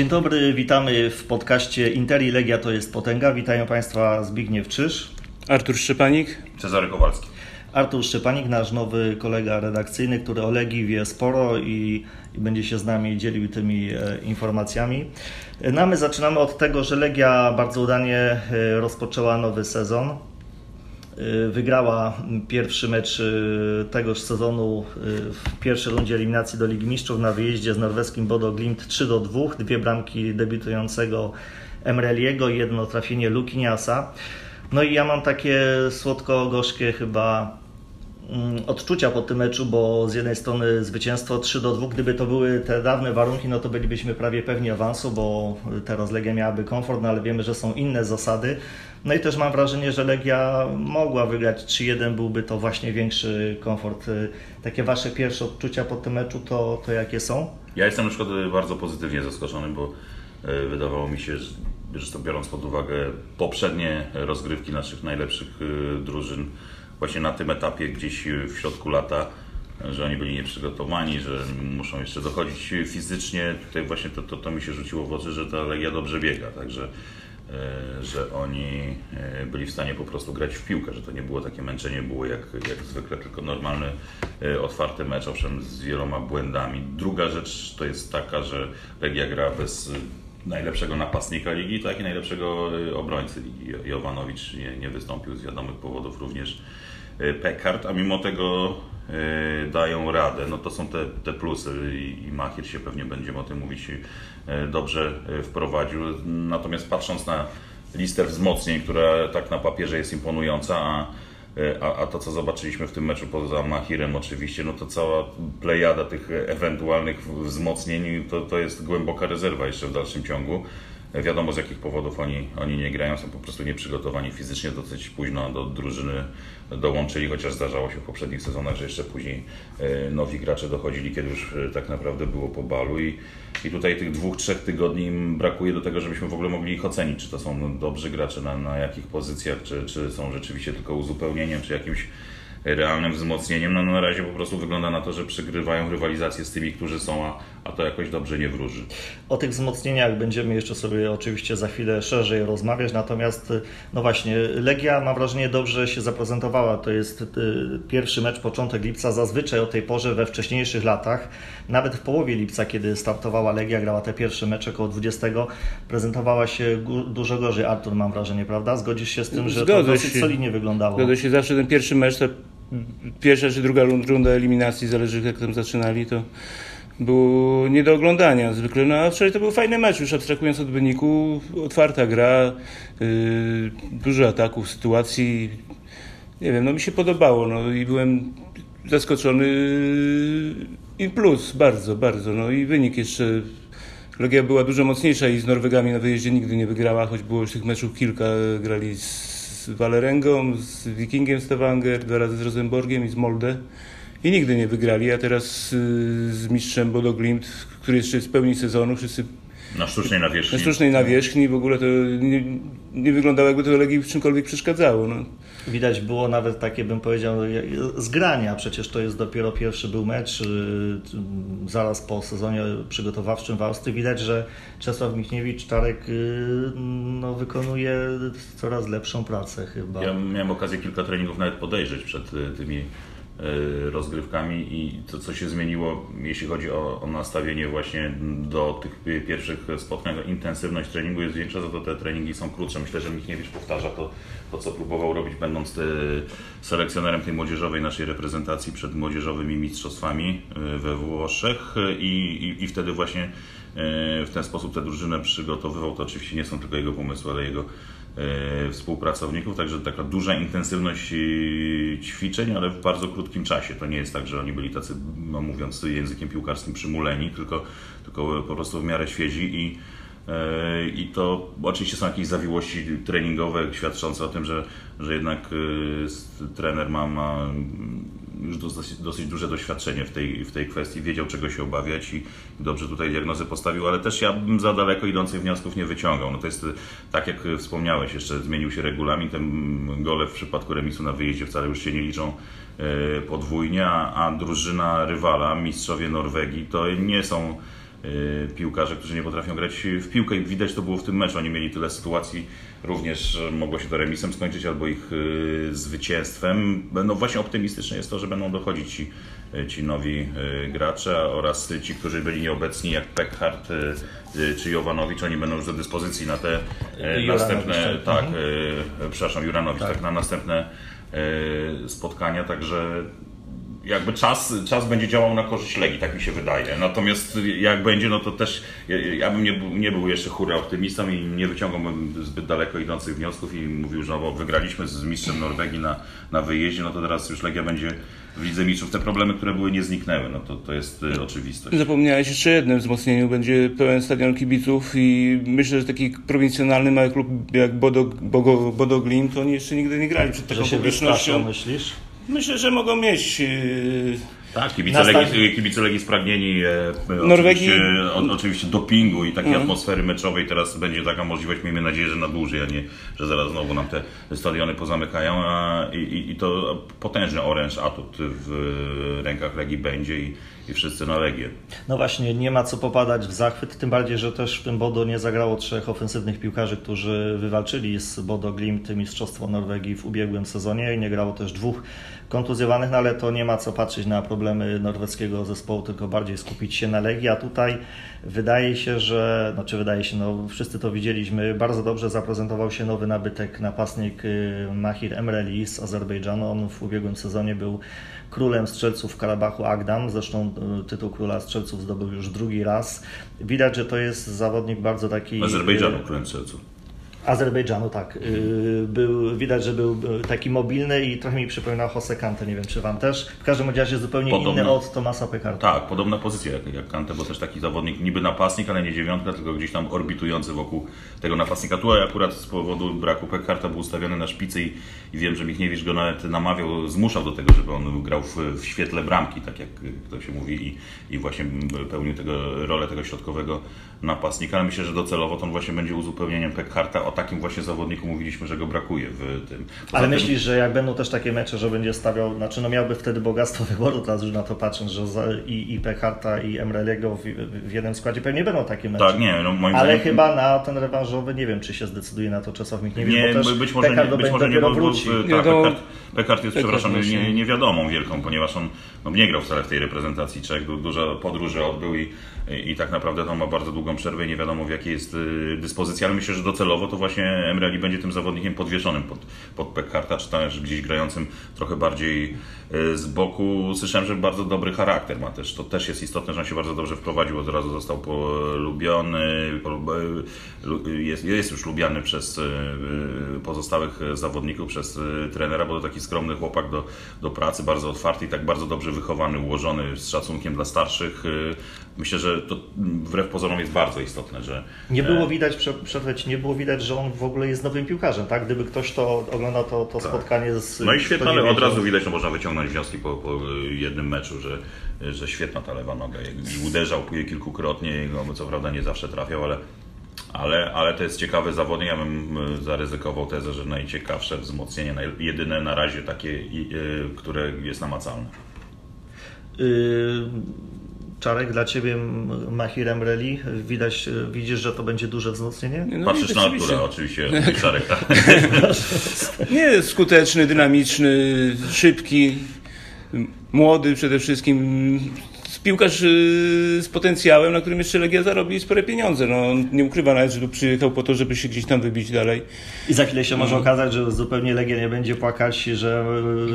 Dzień dobry, witamy w podcaście Interi Legia to jest potęga. Witają Państwa Zbigniew Czyż, Artur Szczepanik, Cezary Kowalski. Artur Szczepanik, nasz nowy kolega redakcyjny, który o Legii wie sporo i, i będzie się z nami dzielił tymi e, informacjami. No a my zaczynamy od tego, że Legia bardzo udanie e, rozpoczęła nowy sezon. E, Wygrała pierwszy mecz e, tegoż sezonu e, w pierwszej rundzie eliminacji do Ligi Mistrzów na wyjeździe z norweskim Bodo Glimt 3 do 2. Dwie bramki debiutującego Emreliego jedno trafienie Lukiniasa. No i ja mam takie słodko-gorzkie chyba mm, odczucia po tym meczu, bo z jednej strony zwycięstwo 3 do 2, gdyby to były te dawne warunki, no to bylibyśmy prawie pewni awansu, bo teraz Legia miałaby komfort, no ale wiemy, że są inne zasady. No i też mam wrażenie, że Legia mogła wygrać 3-1, byłby to właśnie większy komfort. Takie wasze pierwsze odczucia po tym meczu to, to jakie są? Ja jestem na przykład bardzo pozytywnie zaskoczony, bo e, wydawało mi się, że zresztą biorąc pod uwagę poprzednie rozgrywki naszych najlepszych e, drużyn, właśnie na tym etapie gdzieś w środku lata, że oni byli nieprzygotowani, że muszą jeszcze dochodzić fizycznie. Tutaj właśnie to, to, to mi się rzuciło w oczy, że ta Legia dobrze biega, także że oni e, byli w stanie po prostu grać w piłkę, że to nie było takie męczenie, było jak, jak zwykle, tylko normalny, e, otwarty mecz, owszem z wieloma błędami. Druga rzecz to jest taka, że Legia gra bez najlepszego napastnika ligi, tak i najlepszego obrońcy ligi. Jovanowicz nie, nie wystąpił z wiadomych powodów, również y, Pekard, a mimo tego y, dają radę. No to są te, te plusy i, Machir się pewnie będziemy o tym mówić dobrze wprowadził. Natomiast patrząc na listę wzmocnień, która tak na papierze jest imponująca, a a, a, to, co zobaczyliśmy w tym meczu poza Mahirem oczywiście, no to cała plejada tych ewentualnych wzmocnień to, to jest głęboka rezerwa jeszcze w dalszym ciągu. Wiadomo z jakich powodów oni, oni nie grają, są po prostu nieprzygotowani fizycznie, dosyć późno do drużyny dołączyli, chociaż zdarzało się w poprzednich sezonach, że jeszcze później e, nowi gracze dochodzili, kiedy już e, tak naprawdę było po balu i, i tutaj tych dwóch, trzech tygodni im brakuje do tego, żebyśmy w ogóle mogli ich ocenić, czy to są dobrzy gracze, na, na jakich pozycjach, czy, czy są rzeczywiście tylko uzupełnieniem, czy jakimś realnym wzmocnieniem. No na razie po prostu wygląda na to, że przygrywają rywalizację z tymi, którzy są, a, a to jakoś dobrze nie wróży. O tych wzmocnieniach będziemy jeszcze sobie oczywiście za chwilę szerzej rozmawiać, natomiast no właśnie, Legia mam wrażenie dobrze się zaprezentowała. To jest y, pierwszy mecz początek lipca, zazwyczaj o tej porze we wcześniejszych latach, nawet w połowie lipca, kiedy startowała Legia, grała te pierwsze mecze około 20, prezentowała się dużo gorzej. Artur mam wrażenie, prawda? Zgodzisz się z tym, że Zgodzę to dosyć się. solidnie wyglądało? Zgodzę się, zawsze ten pierwszy mecz, to pierwsza czy druga runda eliminacji, zależy jak tam zaczynali, to było nie do oglądania zwykle. No a wczoraj to był fajny mecz, już abstrahując od wyniku, otwarta gra, yy, dużo ataków, sytuacji. Nie wiem, no mi się podobało, no i byłem zaskoczony i plus, bardzo, bardzo. No i wynik jeszcze Legia była dużo mocniejsza i z Norwegami na wyjeździe nigdy nie wygrała, choć było już tych meczów kilka, grali z Walerengą, z Wikingiem Stavanger, dwa razy z Rosenborgiem i z Molde i nigdy nie wygrali, a teraz y, z mistrzem Bodo Glimt, który jeszcze jest w pełni sezonu, wszyscy na sztucznej nawierzchni. Na sztucznej nawierzchni w ogóle to nie, nie wyglądało jakby to Legii w czymkolwiek przeszkadzało. No. Widać było nawet takie, bym powiedział, zgrania. Przecież to jest dopiero pierwszy był mecz y, zaraz po sezonie przygotowawczym w Austrii. Widać, że Czesław Michniewicz, Czarek y, no, wykonuje coraz lepszą pracę chyba. Ja miałem okazję kilka treningów nawet podejrzeć przed y, tymi rozgrywkami i to, co się zmieniło, jeśli chodzi o, o, nastawienie właśnie do tych pierwszych spotkań, intensywność treningu jest większa, za to te treningi są krótsze. Myślę, że Michniewicz powtarza to, to co próbował robić, będąc te, selekcjonerem tej młodzieżowej naszej reprezentacji przed młodzieżowymi mistrzostwami e, we Włoszech i, i, i wtedy właśnie w ten sposób tę drużynę przygotowywał. To oczywiście nie są tylko jego pomysły, ale jego współpracowników, także taka duża intensywność e, ćwiczeń, ale w bardzo krótkim czasie. To nie jest tak, że oni byli tacy, no mówiąc językiem piłkarskim, przymuleni, tylko, tylko po prostu w miarę świezi i e, i to oczywiście są jakieś zawiłości treningowe świadczące o tym, że, że jednak trener ma, ma już dosyć, dosyć duże doświadczenie w tej, w tej kwestii, wiedział czego się obawiać i dobrze tutaj diagnozę postawił, ale też ja bym za daleko idących wniosków nie wyciągał. No to jest tak jak wspomniałeś, jeszcze zmienił się regulamin, ten gole w przypadku remisu na wyjeździe wcale już się nie liczą e, podwójnie, a, a drużyna rywala, mistrzowie Norwegii, to nie są piłkarze, którzy nie potrafią grać w piłkę i widać to było w tym meczu. Oni mieli tyle sytuacji, również mogło się to remisem skończyć albo ich zwycięstwem. No właśnie optymistyczne jest to, że będą dochodzić ci, ci nowi gracze oraz ci, którzy byli nieobecni jak Peckhardt czy Jowanowicz, oni będą już do dyspozycji na te następne, tak, mhm. przepraszam, Juranowicz, tak. tak, na następne spotkania, także jakby czas, czas będzie działał na korzyść Legii, tak mi się wydaje. Natomiast jak będzie, no to też ja, ja bym nie, nie był jeszcze chóry optymistą i nie wyciągałbym zbyt daleko idących wniosków i mówił, że no, wygraliśmy z mistrzem Norwegii na, na wyjeździe, no to teraz już Legia będzie w Lidze Mistrzów. Te problemy, które były, nie zniknęły, no to, to jest y, oczywistość. Zapomniałeś jeszcze jednym wzmocnieniu, będzie pełen stadion kibiców i myślę, że taki prowincjonalny mały klub jak Bodo, Bodo, Bodo Glim, to oni jeszcze nigdy nie grali przed taką publicznością. myślisz? Myślę, że mogą mieć. Tak, kibice, Legii, kibice Legii spragnieni e, Norwegii... oczywiście, o, oczywiście dopingu i takiej mm. atmosfery meczowej. Teraz będzie taka możliwość, miejmy nadzieję, że na dłużej, a nie, że zaraz znowu nam te stadiony pozamykają. A, i, I to potężny oręż atut w rękach Legii będzie i, i wszyscy na Legię. No właśnie, nie ma co popadać w zachwyt, tym bardziej, że też w tym Bodo nie zagrało trzech ofensywnych piłkarzy, którzy wywalczyli z Bodo Glimt Mistrzostwo Norwegii w ubiegłym sezonie i nie grało też dwóch kontuzjowanych, no ale to nie ma co patrzeć na problemy norweskiego zespołu, tylko bardziej skupić się na Legii, a tutaj wydaje się, że, znaczy wydaje się, no wszyscy to widzieliśmy, bardzo dobrze zaprezentował się nowy nabytek napastnik y, Mahir Emreli z Azerbejdżanu, on w ubiegłym sezonie był królem strzelców w Karabachu Agdam, zresztą y, tytuł króla strzelców zdobył już drugi raz. Widać, że to jest zawodnik bardzo taki... Azerbejdżanu królem strzelców. Azerbejdżanu, tak. Y, był, widać, że był taki mobilny i trochę mi przypominał Jose Kante, nie wiem czy Wam też. W każdym razie zupełnie Podobne, inny od Tomasa Pekarta. Tak, podobna pozycja jak, jak Kante, bo też taki zawodnik niby napastnik, ale nie dziewiątka, tylko gdzieś tam orbitujący wokół tego napastnika. Tu akurat z powodu braku Pekarta był ustawiony na szpicy i, i wiem, że Michniewicz go nawet namawiał, zmuszał do tego, żeby on grał w, w świetle bramki, tak jak to się mówi i, i właśnie pełnił tego, rolę tego środkowego napastnika, ale myślę, że docelowo to on właśnie będzie uzupełnieniem Pekharta. O takim właśnie zawodniku mówiliśmy, że go brakuje w tym. Poza ale tym... myślisz, że jak będą też takie mecze, że będzie stawiał, znaczy no miałby wtedy bogactwo wyboru, teraz już na to patrząc, że i, i Pekharta i Emreliego w, w jednym składzie pewnie będą takie mecze. Tak, nie, no moim Ale zdaniem... chyba na ten rewanżowy nie wiem, czy się zdecyduje na to Czesław Michniewicz, nie, bo też być może nie, być może nie, bo, wróci. tak, Pekart, Pekart jest, przepraszam, nie, niewiadomą wielką, ponieważ on no, nie grał wcale w tej reprezentacji Czech, dużo podróży odbył i i tak naprawdę tam ma bardzo długą przerwę i nie wiadomo w jakiej jest y, dyspozycji, ale myślę, że docelowo to właśnie Emreli będzie tym zawodnikiem podwieszonym pod, pod Pekkarta, czy też gdzieś grającym trochę bardziej y, z boku. Słyszałem, że bardzo dobry charakter ma też. To też jest istotne, że on się bardzo dobrze wprowadził, od razu został polubiony, y, jest, jest już lubiany przez pozostałych zawodników, przez trenera, bo to taki skromny chłopak do, do pracy, bardzo otwarty i tak bardzo dobrze wychowany, ułożony z szacunkiem dla starszych. Myślę, że to wbrew pozorom jest bardzo istotne, że... Nie było e, widać, przepraszam, nie było widać, że on w ogóle jest nowym piłkarzem, tak? Gdyby ktoś to oglądał to, to tak. spotkanie z... No i świetnie, ale od razu widać, że można wyciągnąć wnioski po, po, jednym meczu, że, że świetna ta lewa noga i uderzał je kilkukrotnie, no, co prawda nie zawsze trafiał, ale ale, ale to jest ciekawy zawodnik. Ja bym e, zaryzykował tezę, że najciekawsze wzmocnienie, jedyne na razie takie, e, które jest namacalne. Yy Czarek, dla Ciebie Mahirem Reli, widać, widzisz, że to będzie duże wzmocnienie? No, Patrzysz na Artura oczywiście, Czarek. Nie, skuteczny, dynamiczny, szybki, młody przede wszystkim, piłkarz y, z potencjałem, na którym jeszcze Legia zarobi spore pieniądze. No, on nie ukrywa nawet, że tu przyjechał po to, żeby się gdzieś tam wybić dalej. I za chwilę się może mhm. okazać, że zupełnie Legia nie będzie płakać, że,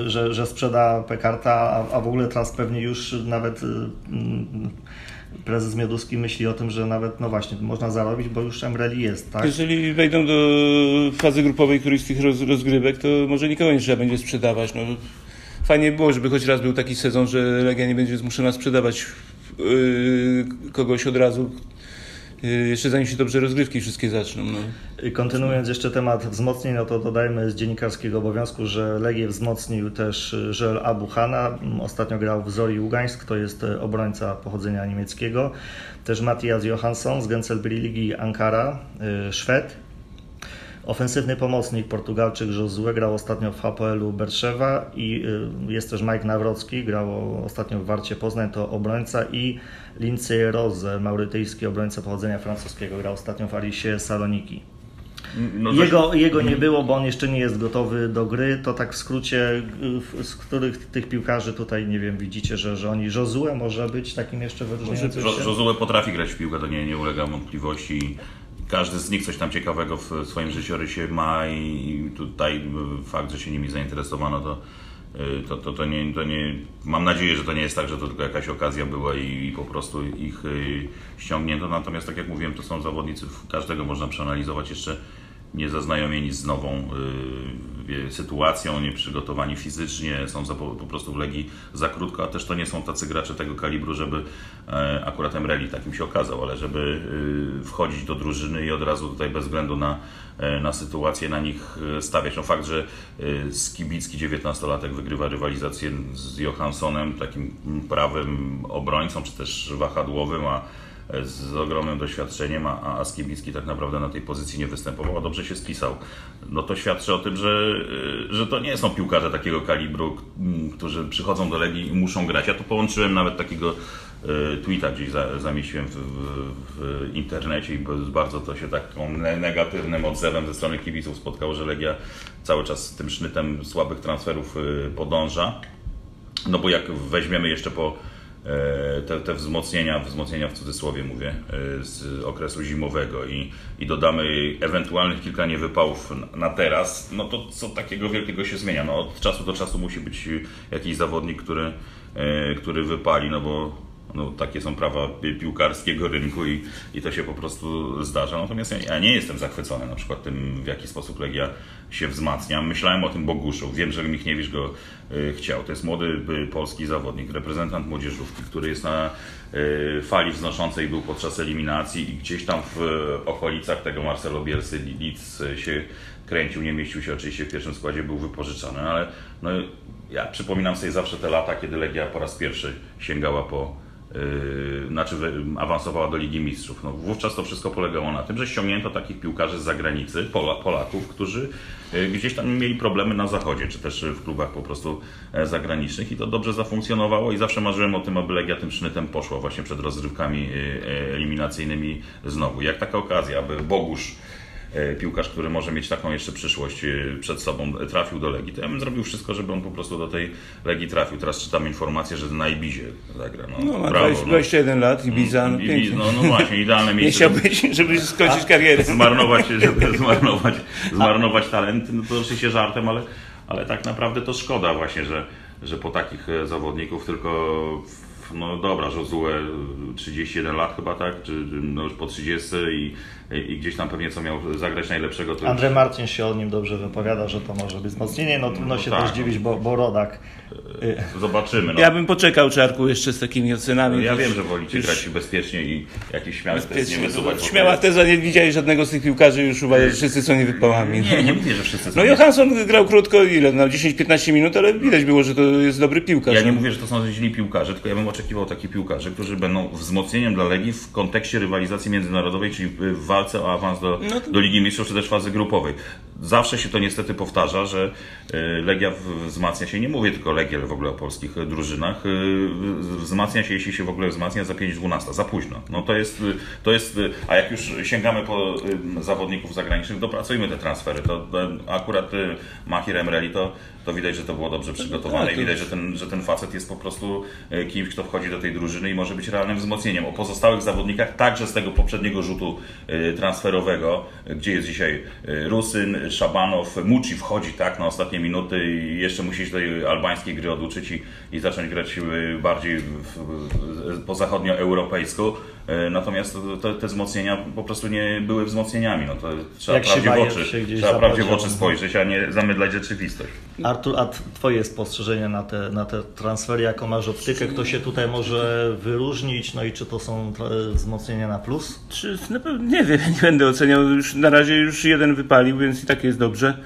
że, że sprzeda Pekarta, a, a w ogóle teraz pewnie już nawet mm, prezes Mioduski myśli o tym, że nawet, no właśnie, można zarobić, bo już Emreli jest, tak? Jeżeli wejdą do fazy grupowej któryś z tych rozgrywek, to może nikogo nie trzeba będzie sprzedawać. No fajnie było, żeby choć raz był taki sezon, że Legia nie będzie zmuszona sprzedawać yy, kogoś od razu, yy, jeszcze zanim się dobrze rozgrywki wszystkie zaczną. No. Kontynuując jeszcze temat wzmocnień, no to dodajmy z dziennikarskiego obowiązku, że Legię wzmocnił też Żel Abuchana. Ostatnio grał w Zori Ługańsk, to jest obrońca pochodzenia niemieckiego. Też Matthias Johansson z Gencelbri Ligi Ankara, yy, Szwed Ofensywny pomocnik Portugalczyk Josue grał ostatnio w HPL-u Berszewa i y, jest też Mike Nawrocki, grał ostatnio w Warcie Poznań, to obrońca i Lindsay Rose, maurytyjski obrońca pochodzenia francuskiego, grał ostatnio w Alisie Saloniki. No, Jego, jego nie było, bo on jeszcze nie jest gotowy do gry. To tak w skrócie, z których tych piłkarzy tutaj, nie wiem, widzicie, że, że oni, Josue może być takim jeszcze wyróżniającym się? Jo- Josue potrafi grać w piłkę, to nie, nie ulega wątpliwości. Każdy z nich coś tam ciekawego w swoim życiorysie ma i tutaj fakt, że się nimi zainteresowano, to, y, to, to, to, nie, to nie. Mam nadzieję, że to nie jest tak, że to tylko jakaś okazja była i, i po prostu ich y, ściągnięto. Natomiast, tak jak mówiłem, to są zawodnicy, każdego można przeanalizować jeszcze nie zaznajomieni z nową y, sytuacją, nie przygotowani fizycznie, są za, po, prostu w Legii za krótko, a też to nie są tacy gracze tego kalibru, żeby e, akurat Emreli takim się okazał, ale żeby y, wchodzić do drużyny i od razu tutaj bez względu na, e, na sytuację na nich e, stawiać. No fakt, że Skibicki, 19-latek, wygrywa rywalizację z Johanssonem, takim prawym obrońcą, czy też wahadłowym, a z ogromnym doświadczeniem, a, a Skibicki tak naprawdę na tej pozycji nie występował, a dobrze się spisał. No to świadczy o tym, że, że to nie są piłkarze takiego kalibru, którzy przychodzą do Legii i muszą grać. Ja tu połączyłem nawet takiego e, tweeta gdzieś za, zamieściłem w, w, w, internecie i bardzo to się taką negatywnym odzewem ze strony kibiców spotkało, że Legia cały czas z tym sznytem słabych transferów e, podąża. No bo jak weźmiemy jeszcze po te, te wzmocnienia, wzmocnienia w cudzysłowie mówię, z okresu zimowego i, i dodamy ewentualnych kilka niewypałów na teraz, no to co takiego wielkiego się zmienia? No od czasu do czasu musi być jakiś zawodnik, który, który wypali, no bo no, takie są prawa piłkarskiego rynku i, i to się po prostu zdarza. Natomiast ja, ja, nie jestem zachwycony na przykład tym, w jaki sposób Legia się wzmacnia. Myślałem o tym Boguszu. Wiem, że Michniewicz go y, chciał. To jest młody y, polski zawodnik, reprezentant młodzieżówki, który jest na y, fali wznoszącej, był podczas eliminacji i gdzieś tam w okolicach tego Marcelo Bielsy Lidz się kręcił, nie mieścił się oczywiście w pierwszym składzie, był wypożyczany, ale no, ja przypominam sobie zawsze te lata, kiedy Legia po raz pierwszy sięgała po Yy, znaczy awansowała do Ligi Mistrzów. No, wówczas to wszystko polegało na tym, że ściągnięto takich piłkarzy z zagranicy, Pola, Polaków, którzy yy, gdzieś tam mieli problemy na zachodzie, czy też w klubach po prostu e, zagranicznych i to dobrze zafunkcjonowało i zawsze marzyłem o tym, aby Legia tym sznytem poszła właśnie przed rozrywkami e, eliminacyjnymi znowu. Jak taka okazja, aby Bogusz E, piłkarz, który może mieć taką jeszcze przyszłość e, przed sobą, trafił do Legii, to ja bym zrobił wszystko, żeby on po prostu do tej Legii trafił. Teraz czytam informację, że na Ibizie zagra. No, no ma brawo, 20, 21 no. lat, Ibiza, no, Ibiz, no, no właśnie, idealne miejsce. Nie chciałbyś, żeby skończyć karierę. Zmarnować, żeby zmarnować, zmarnować talenty, no to oczywiście żartem, ale, ale tak naprawdę to szkoda właśnie, że, że po takich e, zawodników tylko no dobra, Josue 31 lat chyba, tak? Czy no już po 30 i, i gdzieś tam pewnie co miał zagrać najlepszego. To Andrzej już... Marcin się o nim dobrze wypowiada, że to może być wzmocnienie. No trudno no, się tak. też dziwić, bo, bo rodak. E, zobaczymy. No. Ja bym poczekał, Czarku, jeszcze z takimi ocenami. No, ja wiem, że wolicie już... grać bezpiecznie i jakieś śmiałe tezy nie wysuwać. Śmiała teza, nie widziałeś żadnego z tych piłkarzy, już uważasz, że wszyscy są niewypałami. Nie, nie mówię, że wszyscy są. No Johansson grał krótko, ile? No 10-15 minut, ale widać było, że to jest dobry piłkarz. Ja nie mówię, że to są źli piłkarze, tylko ja bym oczekiwał takich piłkarzy, którzy będą wzmocnieniem dla Legii w kontekście rywalizacji międzynarodowej, czyli w walce o awans do, no to... do Ligi Mistrzów czy też fazy grupowej. Zawsze się to niestety powtarza, że y, Legia wzmacnia się, nie mówię tylko Legia, ale w ogóle o polskich drużynach, y, wzmacnia się, jeśli się w ogóle wzmacnia za 5-12, za późno. No to jest, to jest, a jak już sięgamy po zawodników zagranicznych, dopracujmy te transfery. To, to akurat Mahir Emreli to, to widać, że to było dobrze przygotowane tak, i widać, że ten, że ten facet jest po prostu kimś, kto wchodzi do tej drużyny i może być realnym wzmocnieniem. O pozostałych zawodnikach, także z tego poprzedniego rzutu transferowego, gdzie jest dzisiaj Rusyn, Szabanow, Muci wchodzi tak na ostatnie minuty i jeszcze musi się tej albańskiej gry oduczyć i, i zacząć grać y, bardziej w, w, po zachodnioeuropejsku. Y, natomiast te, te wzmocnienia po prostu nie były wzmocnieniami. No to trzeba Jak prawdzie w oczy, trzeba prawdzie w oczy spojrzeć, a nie zamydlać rzeczywistość. Artur, a Twoje spostrzeżenie na te, na te transfery, jaką masz optykę, kto się tutaj może wyróżnić, no i czy to są wzmocnienia na plus? Czy, na pewno, nie wiem, nie będę oceniał, już, na razie już jeden wypalił, więc i tak jest dobrze.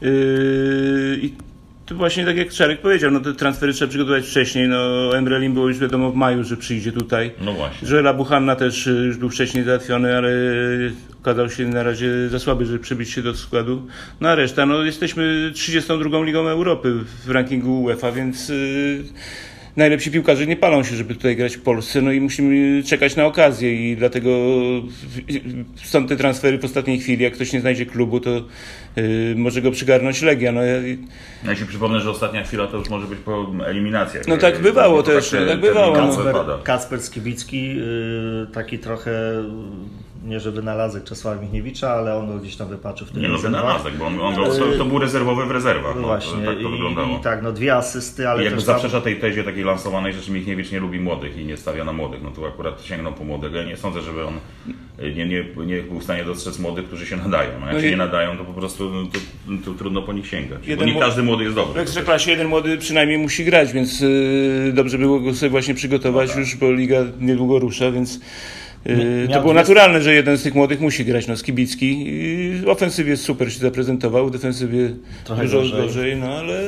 Yy, to właśnie tak jak Czarek powiedział, no te transfery trzeba przygotować wcześniej. No Emrelim było już wiadomo w maju, że przyjdzie tutaj. No właśnie. Joela Buchanna też y, już był wcześniej załatwiony, ale okazał się na razie za słaby, żeby przybić się do składu. No a reszta, no jesteśmy 32 Ligą Europy w rankingu UEFA, więc yy, najlepsi piłkarze nie palą się, żeby tutaj grać w Polsce, no i musimy czekać na okazję i dlatego są te transfery w ostatniej chwili. Jak ktoś nie znajdzie klubu, to yy, może go przygarnąć Legia. No, ja, Ja się przypomnę, że ostatnia chwila to już może być po eliminacjach. No tak bywało To też, te- tak te bywało, no. Kacper, wypada. Kacper Skibicki, yy, taki trochę, yy, nie że wynalazek Czesława Michniewicza, ale on go gdzieś tam wypaczył w tym Nie no, wynalazek, bo on, on go, to, był rezerwowy w rezerwach. No No, właśnie, tak to i, wyglądało. i tak, no dwie asysty, ale I jakby też tam, zaprzecza tej tezie takiej lansowanej, że Michniewicz nie lubi młodych i nie stawia na młodych, no tu akurat sięgnął po młodego. Ja nie sądzę, żeby on nie, nie, nie był w stanie dostrzec młodych, którzy się nadają. No, jak No się i- nie nadają, to po prostu no, to, to trudno po nich sięgać. Bo Jeden nie młod- każdy młody jest dobry. W Ekstraklasie jeden młody przynajmniej musi grać, więc yy, dobrze było go sobie właśnie przygotować już, bo liga niedługo rusza, więc yy, Mi- to było naturalne, że jeden z tych młodych musi grać. No, Skibicki w ofensywie super się zaprezentował, w defensywie Trochę dużo gorzej. gorzej. no ale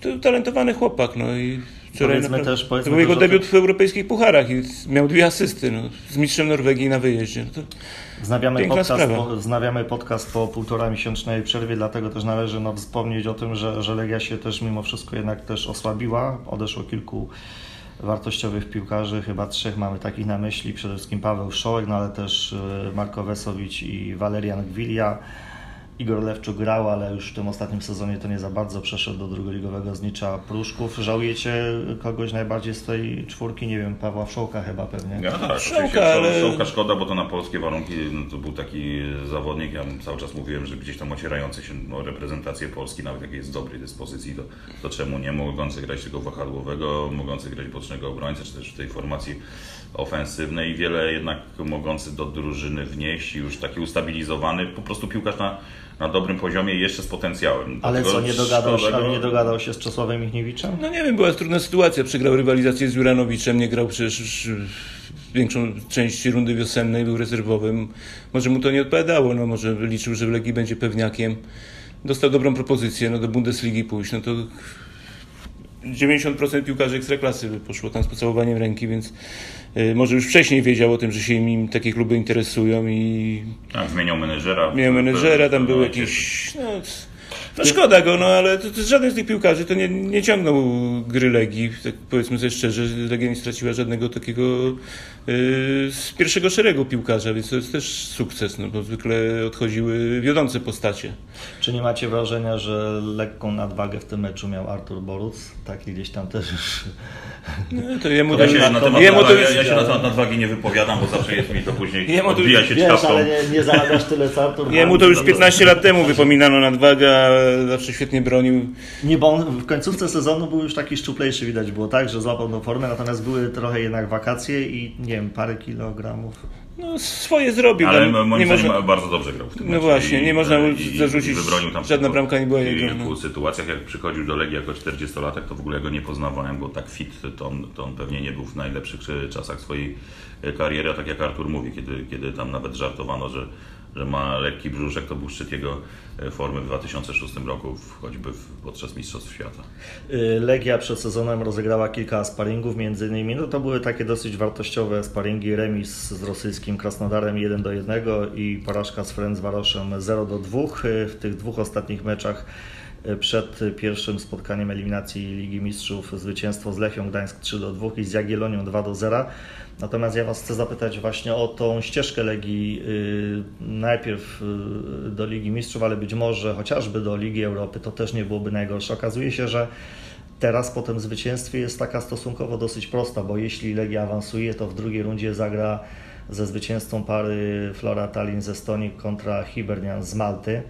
to talentowany chłopak, no i wczoraj też- powiedzmy to był jego debiut w europejskich pucharach i miał dwie asysty, no, z mistrzem Norwegii na wyjeździe. No to, Wznawiamy podcast, po, wznawiamy podcast po półtora miesięcznej przerwie, dlatego też należy no, wspomnieć o tym, że, że Legia się też mimo wszystko jednak też osłabiła. Odeszło kilku wartościowych piłkarzy, chyba trzech mamy takich na myśli, przede wszystkim Paweł Szołek, no ale też e, Marko Wesowicz i Walerian Gwilia. Igor Lewczuk grał, ale już w tym ostatnim sezonie to nie za bardzo przeszedł do drugoligowego znicza Pruszków. Żałujecie kogoś najbardziej z tej czwórki? Nie wiem, Pawła Wszołka chyba pewnie. Ja tak, Szołka, oczywiście. ale- Szołka szkoda, bo to na polskie warunki no, to był taki zawodnik, ja cały czas mówiłem, że gdzieś tam ocierający się o reprezentację Polski, nawet jak jest w dobrej dyspozycji, to, to czemu nie mogący grać tylko wahadłowego, mogący grać bocznego obrońcę, czy też w tej formacji ofensywnej, wiele jednak mogący do drużyny wnieść, już taki ustabilizowany, po prostu piłkarz na, na dobrym poziomie i jeszcze z potencjałem. Ale Dlatego co, nie dogadał, się, nie dogadał się z Czesławem Michniewiczem? No nie wiem, była trudna sytuacja. Przegrał rywalizację z Juranowiczem, nie grał przecież większą część rundy wiosennej, był rezerwowym. Może mu to nie odpowiadało, no może liczył, że w Legii będzie pewniakiem. Dostał dobrą propozycję, no do Bundesligi pójść, no to 90% piłkarzy ekstraklasy poszło tam z pocałowaniem ręki, więc może już wcześniej wiedział o tym, że się im takie kluby interesują i Tak, zmieniał menedżera. miał menedżera, tam był jakiś... No, no szkoda go, no ale to, to żaden z tych piłkarzy to nie, nie ciągnął gry Legii, tak powiedzmy sobie szczerze, Legia nie straciła żadnego takiego z pierwszego szeregu piłkarza, więc to jest też sukces, no bo zwykle odchodziły wiodące postacie. Czy nie macie wrażenia, że lekką nadwagę w tym meczu miał Artur Boruc? Taki gdzieś tam też już... No, to jemu Ja to, się, na temat jemu to ja się na temat nadwagi nie wypowiadam, bo zawsze jest mi to później Jemu to odbija już- się Wiesz, ale nie, nie zarabiasz tyle co Artur jemu to już 15 lat temu wypominano nadwagę, a zawsze świetnie bronił. Nie, bo on w końcówce sezonu był już taki szczuplejszy, widać było tak, że złapał do formę, natomiast były trochę jednak wakacje i nie wiem, parę kilogramów. No, swoje zrobił. Ale moim nie zdaniem można- bardzo dobrze grał w tym No właśnie, nie można mu i- zarzucić, i tam żadna w bramka nie była w jego, kilku no. sytuacjach, jak przychodził do Legii jako 40-latek, to w ogóle go nie poznawałem, bo tak fit to on, to on pewnie nie był w najlepszych e, czasach swojej e, kariery, a tak jak Artur mówi, kiedy, kiedy tam nawet żartowano, że, że ma lekki brzuszek, to był szczyt jego e, formy w 2006 roku, choćby podczas Mistrzostw Świata. Y, Legia przed sezonem rozegrała kilka sparingów, między innymi, no to były takie dosyć wartościowe sparingi, remis z rosyjskim Krasnodarem 1 do 1 i porażka z Ferencvaroszem 0 do 2. Y, W tych dwóch ostatnich meczach przed pierwszym spotkaniem eliminacji Ligi Mistrzów zwycięstwo z Lechią Gdańsk 3 do 2 i z Jagiellonią 2 do 0. Natomiast ja Was chcę zapytać właśnie o tą ścieżkę Legii y, najpierw y, do Ligi Mistrzów, ale być może chociażby do Ligi Europy to też nie byłoby najgorsze. Okazuje się, że Teraz po tym zwycięstwie jest taka stosunkowo dosyć prosta, bo jeśli Legia awansuje, to w drugiej rundzie zagra ze zwycięzcą pary Flora Tallinn z Estonii kontra Hibernian z Malty.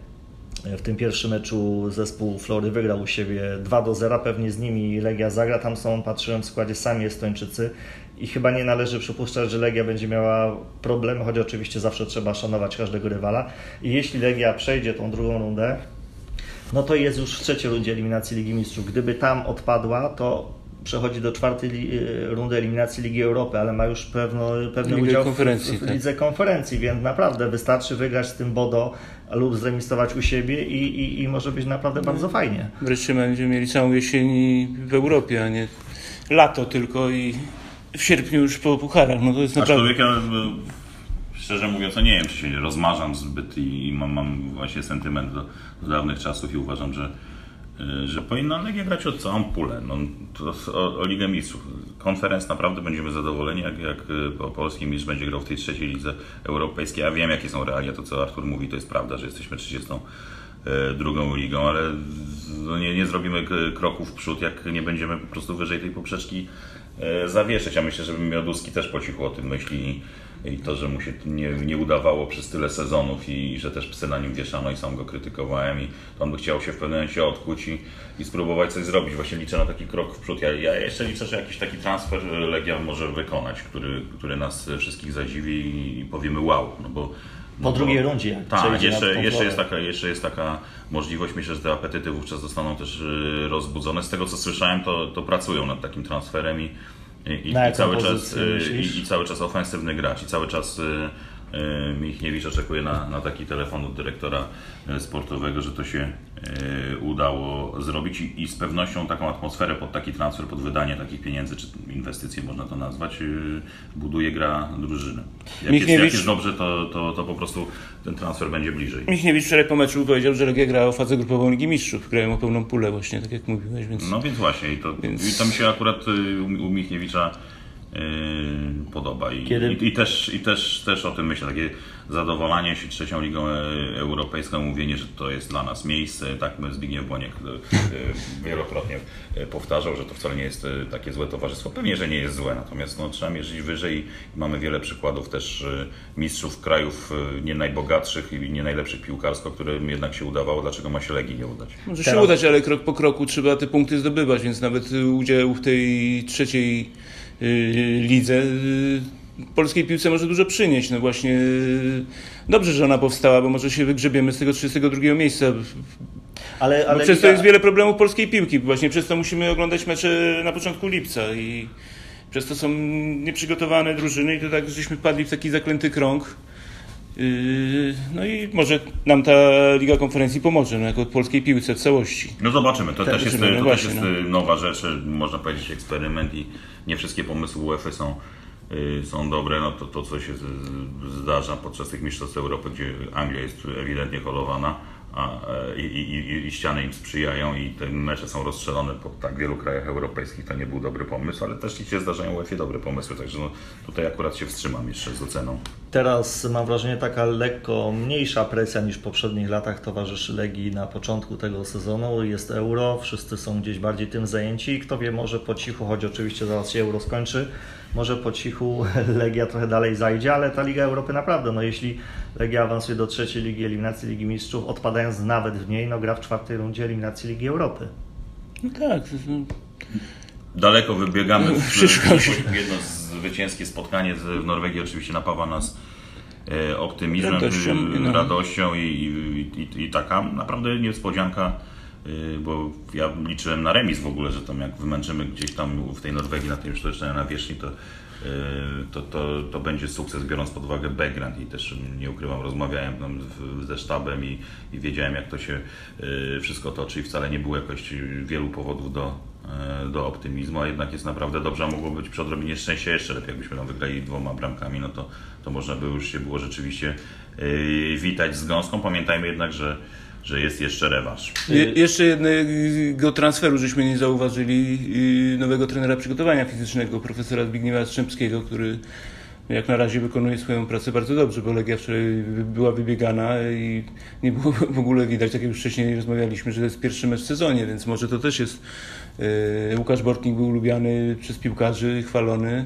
W tym pierwszym meczu zespół Flory wygrał u siebie 2 do 0. Pewnie z nimi Legia zagra. Tam są, patrzyłem w składzie, sami Estończycy i chyba nie należy przypuszczać, że Legia będzie miała problemy, choć oczywiście zawsze trzeba szanować każdego rywala. I jeśli Legia przejdzie tą drugą rundę, no to jest już w trzeciej rundzie eliminacji Ligi Mistrzów. Gdyby tam odpadła, to przechodzi do czwartej li, y, rundy eliminacji Ligi Europy, ale ma już pewno, pewny Ligę udział konferencji, w, w tak. lidze konferencji, więc naprawdę wystarczy wygrać z tym Bodo lub zremistować u siebie i, i, i może być naprawdę bardzo fajnie. Wreszcie będziemy mieli całą jesień w Europie, a nie lato tylko i w sierpniu już po pucharach. No to jest naprawdę... Aczkolwiek szczerze mówiąc, no nie wiem, czy się rozmarzam zbyt i, i mam, mam właśnie sentyment do, do dawnych czasów i uważam, że, że powinna Legia grać o całą pulę. No, o, o Ligę Mistrzów. Konferenc naprawdę będziemy zadowoleni, jak, jak e, polski mistrz będzie grał w tej trzeciej lidze europejskiej. Ja wiem, jakie są realia, to co Artur mówi, to jest prawda, że jesteśmy 30 drugą ligą, ale no nie, nie zrobimy kroków w przód, jak nie będziemy po prostu wyżej tej poprzeczki zawieszać. Ja myślę, że Mioduski też po cichu o tym myśli i to, że mu się nie, nie udawało przez tyle sezonów i, że też psy na nim wieszano i sam go krytykowałem i to on by chciał się w pewnym momencie odkuć i, i spróbować coś zrobić. Właśnie liczę na taki krok w przód. Ja, ja jeszcze liczę, że jakiś taki transfer Legia może wykonać, który, który nas wszystkich zadziwi i powiemy wow, no bo Po drugiej rundzie, tak, jeszcze, jeszcze, jest taka, jeszcze jest taka możliwość. Myślę, że te apetyty wówczas zostaną też y, rozbudzone. Z tego co słyszałem, to, to pracują nad takim transferem i, i, i, Na i cały czas y, i, i cały czas ofensywny gracz i cały czas y, y, Michniewicz oczekuje na, na taki telefon od dyrektora y, sportowego, że to się y, udało zrobić i, i z pewnością taką atmosferę pod taki transfer, pod wydanie takich pieniędzy, czy inwestycje można to nazwać, buduje gra drużyny. Jak, jest, jak Michniewicz- jest dobrze, to, to, to po prostu ten transfer będzie bliżej. Michniewicz wczoraj po meczu powiedział, że Legia gra o fazę grupową Ligi Mistrzów. Grają o pełną pulę właśnie, tak jak mówiłeś, więc... No więc właśnie, i to, Więc- i to mi się akurat y, u, Michniewicza podoba. I, Kiedy- i, i, też, i też, też o tym myślę, takie zadowolanie się trzecią ligą e, europejską, mówienie, że to jest dla nas miejsce. Tak my Zbigniew Boniek y, wielokrotnie y, powtarzał, że to wcale nie jest takie złe towarzystwo. Pewnie, że nie jest złe, natomiast no, trzeba mierzyć wyżej i mamy wiele przykładów też mistrzów krajów nie najbogatszych i nie najlepszych piłkarsko, którym jednak się udawało. Dlaczego ma się Legii nie udać? Może się Teraz- udać, ale krok po kroku trzeba te punkty zdobywać, więc nawet udział w tej trzeciej lidze y, polskiej piłce może dużo przynieść. No właśnie y, dobrze, że ona powstała, bo może się wygrzebiemy z tego 32 miejsca. Ale, ale przez to jest wiele problemów polskiej piłki. Właśnie przez to musimy oglądać mecze na początku lipca i przez to są nieprzygotowane drużyny i to tak, żeśmy wpadli w taki zaklęty krąg. Yy, No i może nam ta Liga Konferencji pomoże, no, jako polskiej piłce w całości. No zobaczymy, to Tak, też jest, to no też właśnie, jest y, nowa rzecz, y, można powiedzieć eksperyment i nie wszystkie pomysły UEFA są, y, są dobre. No to, to co się zdarza podczas tych mistrzostw Europy, gdzie Anglia jest ewidentnie holowana a, e, i, i, i- ściany im sprzyjają i te mecze są rozstrzelone po tak wielu krajach europejskich, to nie był dobry pomysł, ale też się zdarzają UEFA dobre pomysły, także no, tutaj akurat się wstrzymam jeszcze z oceną. Teraz mam wrażenie taka lekko mniejsza presja niż w poprzednich latach towarzyszy Legii na początku tego sezonu. Jest euro, wszyscy są gdzieś bardziej tym zajęci i kto wie, może po cichu, choć oczywiście zaraz się euro skończy, może po cichu Legia trochę dalej zajdzie, ale ta Liga Europy naprawdę, no jeśli Legia awansuje do trzeciej ligi eliminacji Ligi Mistrzów, odpadając nawet w niej, no gra w czwartej rundzie eliminacji Ligi Europy. No tak, no, Daleko wybiegamy w Przyszłość. w jedno zwycięskie spotkanie z- w Norwegii oczywiście napawa nas e, optymizmem, Radością, no. radością i, i, i, i taka naprawdę niespodzianka, bo ja liczyłem na remis w ogóle, że tam jak wymęczymy gdzieś tam w tej Norwegii na tym sztucznej nawierzchni, to, e, to, to, to będzie sukces biorąc pod uwagę background i też nie ukrywam, rozmawiałem tam ze sztabem i, i wiedziałem jak to się e, wszystko toczy i wcale nie było jakoś wielu powodów do, do optymizmu, a jednak jest naprawdę dobrze, a mogło być przy odrobinie szczęścia jeszcze lepiej, jakbyśmy tam wygrali dwoma bramkami, no to, to można by już się było rzeczywiście witać z gąską. Pamiętajmy jednak, że, że jest jeszcze rewanż. Je, jeszcze jednego transferu żeśmy nie zauważyli, yy, nowego trenera przygotowania fizycznego, profesora Zbigniewa Strzępskiego, który jak na razie wykonuje swoją pracę bardzo dobrze, bo Legia wczoraj była wybiegana i nie było w ogóle widać, tak jak już wcześniej rozmawialiśmy, że to jest pierwszy mecz w sezonie, więc może to też jest... Yy, Łukasz Bortnik był lubiany przez piłkarzy, chwalony.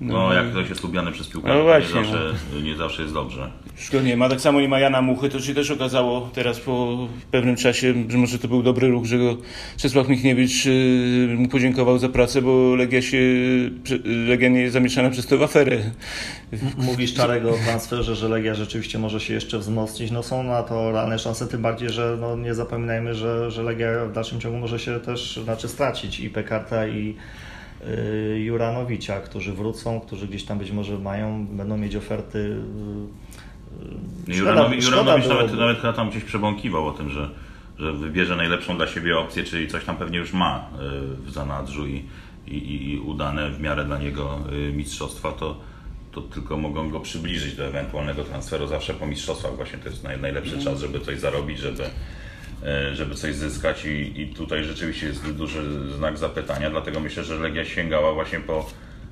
No, jak ktoś jest lubiany przez piłkarzy, No to właśnie, nie, zawsze, nie zawsze jest dobrze. Go nie ma, tak samo nie ma Jana Muchy, to się też okazało teraz po pewnym czasie, że może to był dobry ruch, że go Czesław Michniewicz yy, mu podziękował za pracę, bo Legia się, Legia nie jest zamieszana przez tę aferę. M- Mówisz Czarego o transferze, że Legia rzeczywiście może się jeszcze wzmocnić. No są na to realne szanse, tym bardziej, że no nie zapominajmy, że, że Legia w dalszym ciągu może się też znaczy stracić i Pekarta i y, Juranowicza, którzy wrócą, którzy gdzieś tam być może mają, będą mieć oferty Juranowicz, nawet, nawet chyba tam gdzieś przebąkiwał o tym, że, że wybierze najlepszą dla siebie opcję, czyli coś tam pewnie już ma y, w zanadrzu i, i, i- udane w miarę dla niego y, mistrzostwa, to, to tylko mogą go przybliżyć do ewentualnego transferu zawsze po mistrzostwach. Właśnie to jest naj, najlepszy czas, żeby coś zarobić, żeby, y, żeby coś zyskać i, i tutaj rzeczywiście jest duży znak zapytania, dlatego myślę, że Legia sięgała właśnie po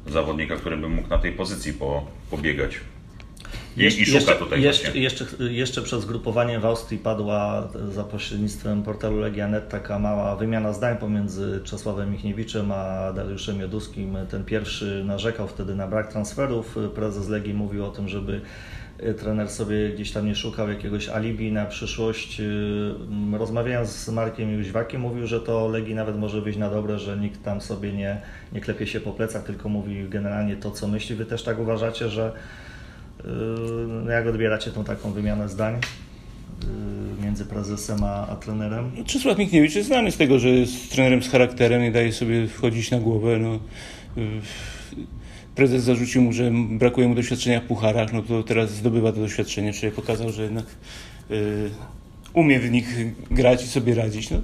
zawodnika, który by mógł na tej pozycji po, pobiegać. I, i szuka jeszcze, tutaj jeszcze, jeszcze, jeszcze przed zgrupowaniem w Austrii padła za pośrednictwem portalu Legianet taka mała wymiana zdań pomiędzy Czesławem Michniewiczem a Dariuszem Joduskim. Ten pierwszy narzekał wtedy na brak transferów. Prezes Legii mówił o tym, żeby y, trener sobie gdzieś tam nie szukał jakiegoś alibi na przyszłość. Y, Rozmawiając z Markiem Jóźwakiem mówił, że to Legii nawet może wyjść na dobre, że nikt tam sobie nie, nie klepie się po plecach, tylko mówi generalnie to, co myśli. Wy też tak uważacie, że Jak odbieracie tą taką wymianę zdań yy, między prezesem a, a trenerem? Czesław Michniewicz jest znany z tego, że jest trenerem z charakterem, nie daje sobie wchodzić na głowę. No. Y, Prezes zarzucił mu, że brakuje mu doświadczenia w pucharach, no to teraz zdobywa to doświadczenie, czyli pokazał, że jednak y, umie w nich grać i sobie radzić. No,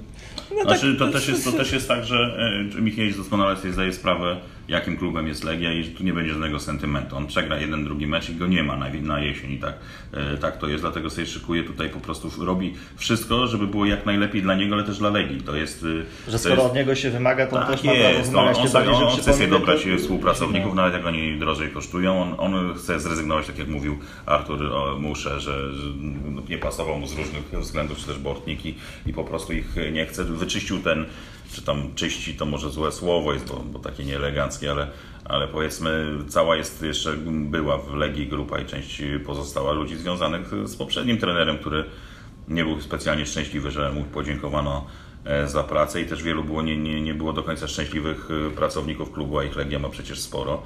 no Znaczy, to, też jest, to też jest tak, że e, Michniewicz doskonale sobie zdaje sprawę, jakim klubem jest Legia i tu nie będzie żadnego sentymentu. On przegra jeden, drugi mecz i go nie ma na, na jesień i tak, e, tak to jest, dlatego sobie szykuje tutaj po prostu, robi wszystko, żeby było jak najlepiej dla niego, ale też dla Legii. To jest... e, Że skoro jest, od niego się wymaga, to on tak też ma prawo jest, on, on, sobie, bardziej, on, on chce sobie dobrać to- współpracowników, nawet jak oni drożej kosztują. On, on chce zrezygnować, tak jak mówił Artur o, Musze, że, że nie pasował mu z różnych względów, czy też Bortnik i, i po prostu ich nie chce. Wyczyścił ten, czy tam czyści to może złe słowo jest, bo, bo takie nieeleganckie, ale, ale powiedzmy cała jest jeszcze, była w Legii grupa i część pozostała ludzi związanych z poprzednim trenerem, który nie był specjalnie szczęśliwy, że mu podziękowano e, za pracę i też wielu było, nie, nie, nie było do końca szczęśliwych e, pracowników klubu, a ich Legia ma przecież sporo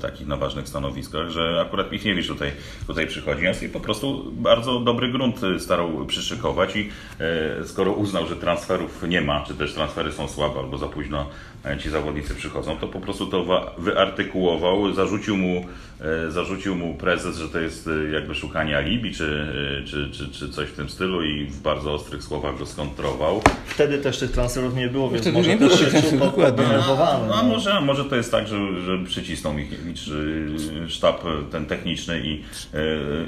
takich na ważnych stanowiskach, że akurat Michniewicz tutaj, tutaj przychodzi. I po prostu bardzo dobry grunt e, starał przyszykować i e, skoro uznał, że transferów nie ma, czy też transfery są słabe albo za późno e, ci zawodnicy przychodzą, to po prostu to wa- wyartykułował, zarzucił mu, e, zarzucił mu prezes, że to jest e, jakby szukanie alibi, czy, e, czy, czy, czy coś w tym stylu i w bardzo ostrych słowach go skontrował. Wtedy też tych transferów nie było, więc Wtedy może nie też się tych czuł transferów, pod- dokładnie. poddenerwowany. A no. może, a może to jest tak, że, że przycisnął Michniewicz y, sztab ten techniczny i,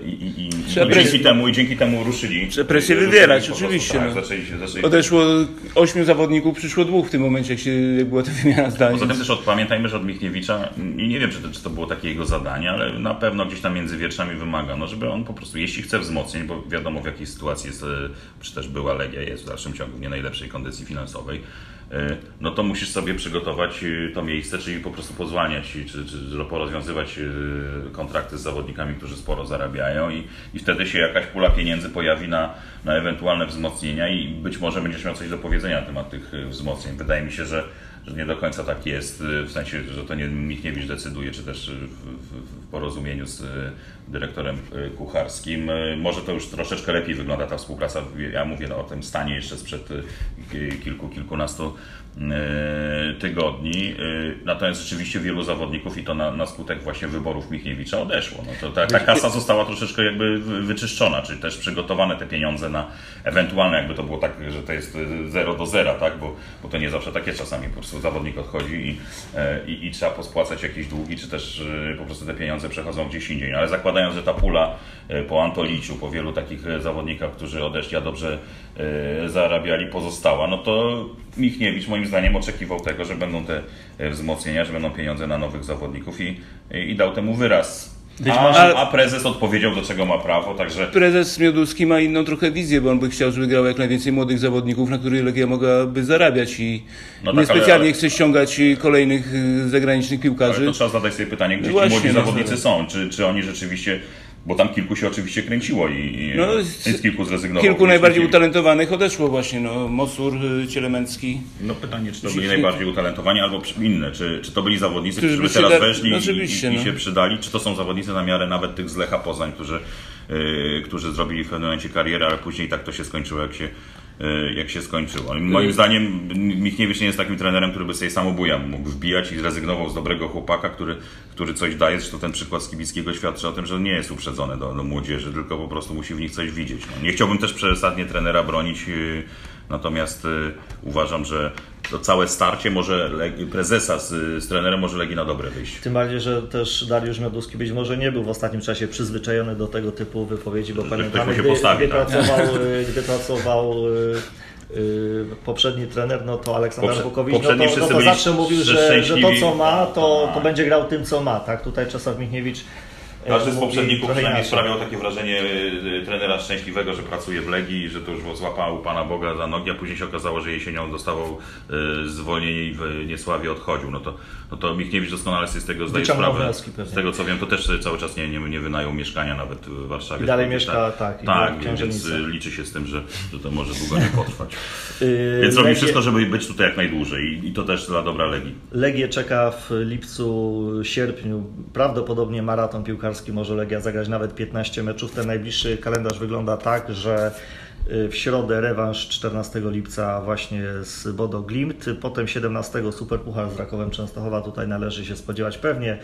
i, i, i, i dzięki temu i dzięki temu ruszyli. Trzeba presję wywierać, oczywiście, Tak, no. zaczęli się, zaczęli Odeszło ośmiu zawodników, przyszło dwóch w tym momencie, jak, się, jak była ta wymiana zdań. Poza tym też od, pamiętajmy, że od Michniewicza, nie wiem, czy to, czy to było takie jego zadanie, ale na pewno gdzieś tam między wierszami wymagano, żeby on po prostu, jeśli chce wzmocnić, bo wiadomo w jakiej sytuacji jest, e, czy też była Legia, jest w dalszym ciągu w nie najlepszej kondycji finansowej, e, no to musisz sobie przygotować e, to miejsce, czyli po prostu pozwalniać, czy, czy, czy porozwiązywać kontrakty z zawodnikami, którzy sporo zarabiają i, i wtedy się jakaś pula pieniędzy pojawi na, na ewentualne wzmocnienia i być może będziesz miał coś do powiedzenia na temat tych wzmocnień. Wydaje mi się, że że nie do końca tak jest, y, w sensie, że to nie Michniewicz decyduje, czy też w, porozumieniu z y, dyrektorem y, kucharskim. Może to już troszeczkę lepiej wygląda ta współpraca. Ja mówię no, o tym stanie jeszcze sprzed ki- kilku, kilkunastu tygodni. Y, Natomiast rzeczywiście wielu zawodników i to na, na skutek właśnie wyborów Michniewicza odeszło. No to ta, ta kasa została troszeczkę jakby wy- wyczyszczona, czyli też przygotowane te pieniądze na ewentualne, jakby to było tak, że to jest 0 do 0, tak? Bo, bo to nie zawsze tak jest czasami. Po prostu zawodnik odchodzi i, e, i, i trzeba pospłacać jakieś długi, czy też e, po prostu te pieniądze przechodzą gdzieś indziej. No, Ale zakładając, że ta pula e, po Antoliciu, po wielu takich e, zawodnikach, którzy odeszli, a dobrze e, zarabiali, pozostała, no to Michniewicz moim zdaniem oczekiwał tego, że będą te e, wzmocnienia, że będą pieniądze na nowych zawodników i, i dał temu wyraz. A, może- a prezes odpowiedział, do czego ma prawo, także Prezes Mioduski ma inną trochę wizję, bo on by chciał, żeby grało jak najwięcej młodych zawodników, na których Legia mogłaby zarabiać i No tak, niespecjalnie ale- chce ściągać kolejnych y, zagranicznych Ale piłkarzy. to trzeba zadać sobie pytanie, gdzie Właśnie, ci młodzi no, zawodnicy są, czy, czy oni rzeczywiście, bo tam kilku się oczywiście kręciło i, i No, z, z kilku zrezygnowało. Kilku najbardziej utalentowanych odeszło właśnie, no Mosur, y, Cielemęcki. No pytanie, czy to byli najbardziej utalentowani, albo inne, czy, czy to byli zawodnicy, Którzy którzy by teraz przyda- weszli i, Oczywiście, i, i no. się przydali, czy to są zawodnicy na miarę nawet tych z Lecha Poznań, którzy, yy, którzy zrobili w pewnym momencie karierę, ale później tak to się skończyło, jak się, jak się skończyło. Moim zdaniem Michniewicz nie jest takim trenerem, który by sobie samobuja mógł wbijać i zrezygnował z dobrego chłopaka, który, który coś daje. Zresztą ten przykład z Kibickiego świadczy o tym, że nie jest uprzedzony do, do młodzieży, tylko po prostu musi w nich coś widzieć. No, nie chciałbym też przesadnie trenera bronić, e, natomiast e, uważam, że to całe starcie może prezesa z, z trenerem może Legii na dobre wyjść. Tym bardziej, że też Dariusz Mioduski być może nie był w ostatnim czasie przyzwyczajony do tego typu wypowiedzi, bo pamiętamy, mu się gdy, postawi, gdy, tak? pracował, y, gdy pracował y, y, poprzedni trener, no to Aleksander Poprze- Wukowicz, no to, no to zawsze mówił, że, że to co ma, to, to Tak. będzie grał tym co ma. Tak? Tutaj Czesław Michniewicz Każdy z poprzedników przynajmniej sprawiał takie wrażenie y, trenera szczęśliwego, że pracuje w Legii, że to już złapał Pana Boga za nogi, a później się okazało, że jesienią dostawał y, zwolnienie i w Niesławie odchodził. No to, no to Michniewicz doskonale sobie z tego zdaje Wyciągnął sprawę. Z tego co wiem, to też cały czas nie, nie, nie wynajął mieszkania nawet w Warszawie. I dalej Tylko mieszka, tak, Tak, w więc y, liczy się z tym, że, że to może długo nie potrwać. Y, Więc robi Legię- wszystko, żeby być tutaj jak najdłużej i, i to też dla dobra Legii. Legię czeka w lipcu, sierpniu prawdopodobnie maraton piłkarski. Może Legia zagrać nawet 15 meczów. Ten najbliższy kalendarz wygląda tak, że y, w środę rewanż 14 lipca właśnie z Bodo Glimt, potem 17 Superpuchar z Rakowem Częstochowa. Tutaj należy się spodziewać pewnie,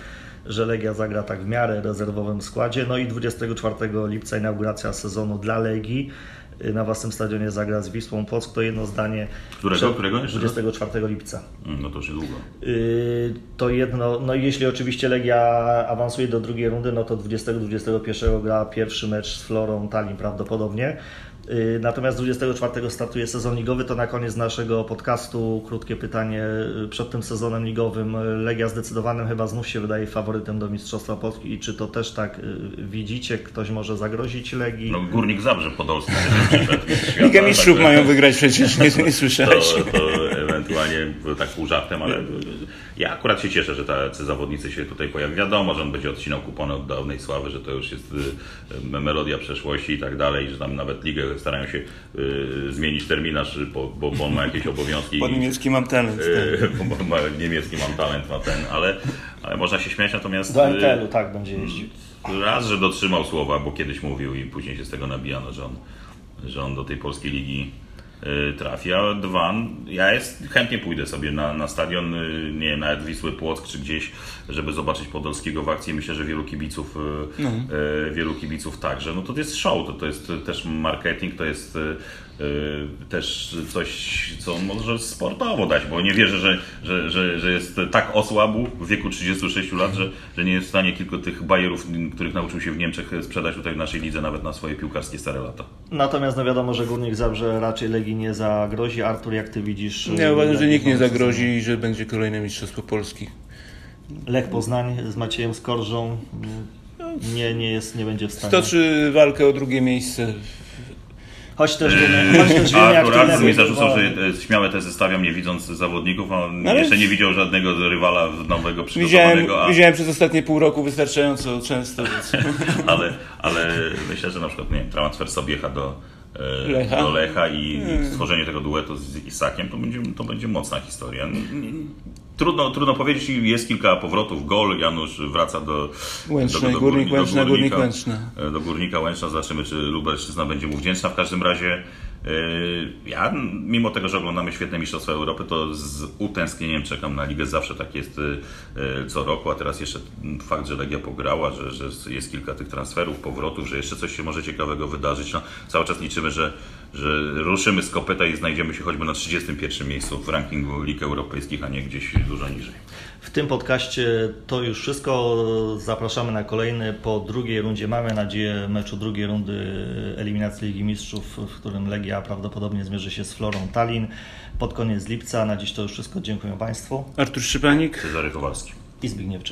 że Legia zagra tak w miarę rezerwowym składzie. No i 24 lipca inauguracja sezonu dla Legii. Y, Na własnym stadionie zagra z Wisłą Płock. To jedno zdanie. Którego? przed- Którego jeszcze raz? 24 lipca. Mm, No to już niedługo. Yy, to jedno, no i jeśli oczywiście Legia awansuje do drugiej rundy, no to 20-21 gra pierwszy mecz z Florą Tallinn prawdopodobnie. Yy, Natomiast 24 startuje sezon ligowy, to na koniec naszego podcastu krótkie pytanie yy, przed tym sezonem ligowym. Legia zdecydowanym chyba znów się wydaje faworytem do Mistrzostwa Polski i czy to też tak widzicie? Ktoś może zagrozić Legii? No, Górnik Zabrze Podolski Ligę Mistrzów mają wygrać przecież, nie, nie słyszałeś. to, to ewentualnie tak pół żartem, ale ja akurat się cieszę, że tacy zawodnicy się tutaj pojawią. Wiadomo, że on będzie odcinał kupony od dawnej sławy, że to już jest y, melodia przeszłości i tak dalej, że tam nawet ligę starają się y, zmienić terminarz, bo, bo, bo on ma jakieś obowiązki. Po niemiecki mam talent. tak. y, bo ma, niemiecki mam talent, ma ten, ale, ale można się śmiać, natomiast Do y, MTL-u tak będzie jeździł. Raz, że dotrzymał słowa, bo kiedyś mówił i później się z tego nabijano, że on, że on do tej polskiej ligi y, trafi. A dwa, ja jest, chętnie pójdę sobie na, na stadion, y, nie wiem, nawet Wisły Płock czy gdzieś, żeby zobaczyć Podolskiego w akcji. Myślę, że wielu kibiców, y, y, wielu kibiców także. No to jest show, to, to jest też marketing, to jest y, y, też coś, co może sportowo dać, bo nie wierzę, że, że, że, że jest tak osłabł w wieku 36 lat, że, że nie jest w stanie kilku tych bajerów, których nauczył się w Niemczech sprzedać tutaj w naszej lidze nawet na swoje piłkarskie stare lata. Natomiast no wiadomo, że Górnik Zabrze raczej Legii nie zagrozi. Artur, jak Ty widzisz? Ja uważam, że nikt nie zagrozi i że będzie kolejne Mistrzostwo Polski. Lech Poznań z Maciejem Skorżą nie, nie, jest, nie będzie w stanie. Stoczy walkę o drugie miejsce. Choć też wiemy, choć też wiemy A jak akurat trener mi zarzucał, że e, śmiałe te zestawiam nie widząc zawodników, on Ale- jeszcze nie widział żadnego rywala nowego Widziałem, przygotowanego, a, widziałem przez ostatnie pół roku wystarczająco często. Więc... ale, ale myślę, że na przykład nie wiem, transfer Sobiecha do, Lecha? do Lecha i stworzenie tego duetu z Isakiem to będzie, to będzie mocna historia. Trudno, trudno powiedzieć, jest kilka powrotów. Gol, Janusz wraca do Łęczna, do, Górnik do Łęczna, Górnik Górnika, Łęczna. e, do Górnika Łęczna. Zobaczymy, czy Lubelszczyzna będzie mu wdzięczna. W każdym razie ja, mimo tego, że oglądamy świetne Mistrzostwa Europy, to z utęsknieniem czekam na ligę. Zawsze tak jest e, e, co roku, a teraz jeszcze fakt, że Legia pograła, że, że jest kilka tych transferów, powrotów, że jeszcze coś się może ciekawego wydarzyć. No, cały czas liczymy, że, że ruszymy z kopyta i znajdziemy się choćby na 31 miejscu w rankingu lig europejskich, a nie gdzieś dużo niżej. W tym podcaście to już wszystko. Zapraszamy na kolejny po drugiej rundzie. Mamy nadzieję meczu drugiej rundy eliminacji Ligi Mistrzów, w którym Legia prawdopodobnie zmierzy się z Florą Tallinn pod koniec lipca. Na dziś to już wszystko. Dziękuję Państwu Artur Szypanik. Cezary Kowalski. i Zbigniew.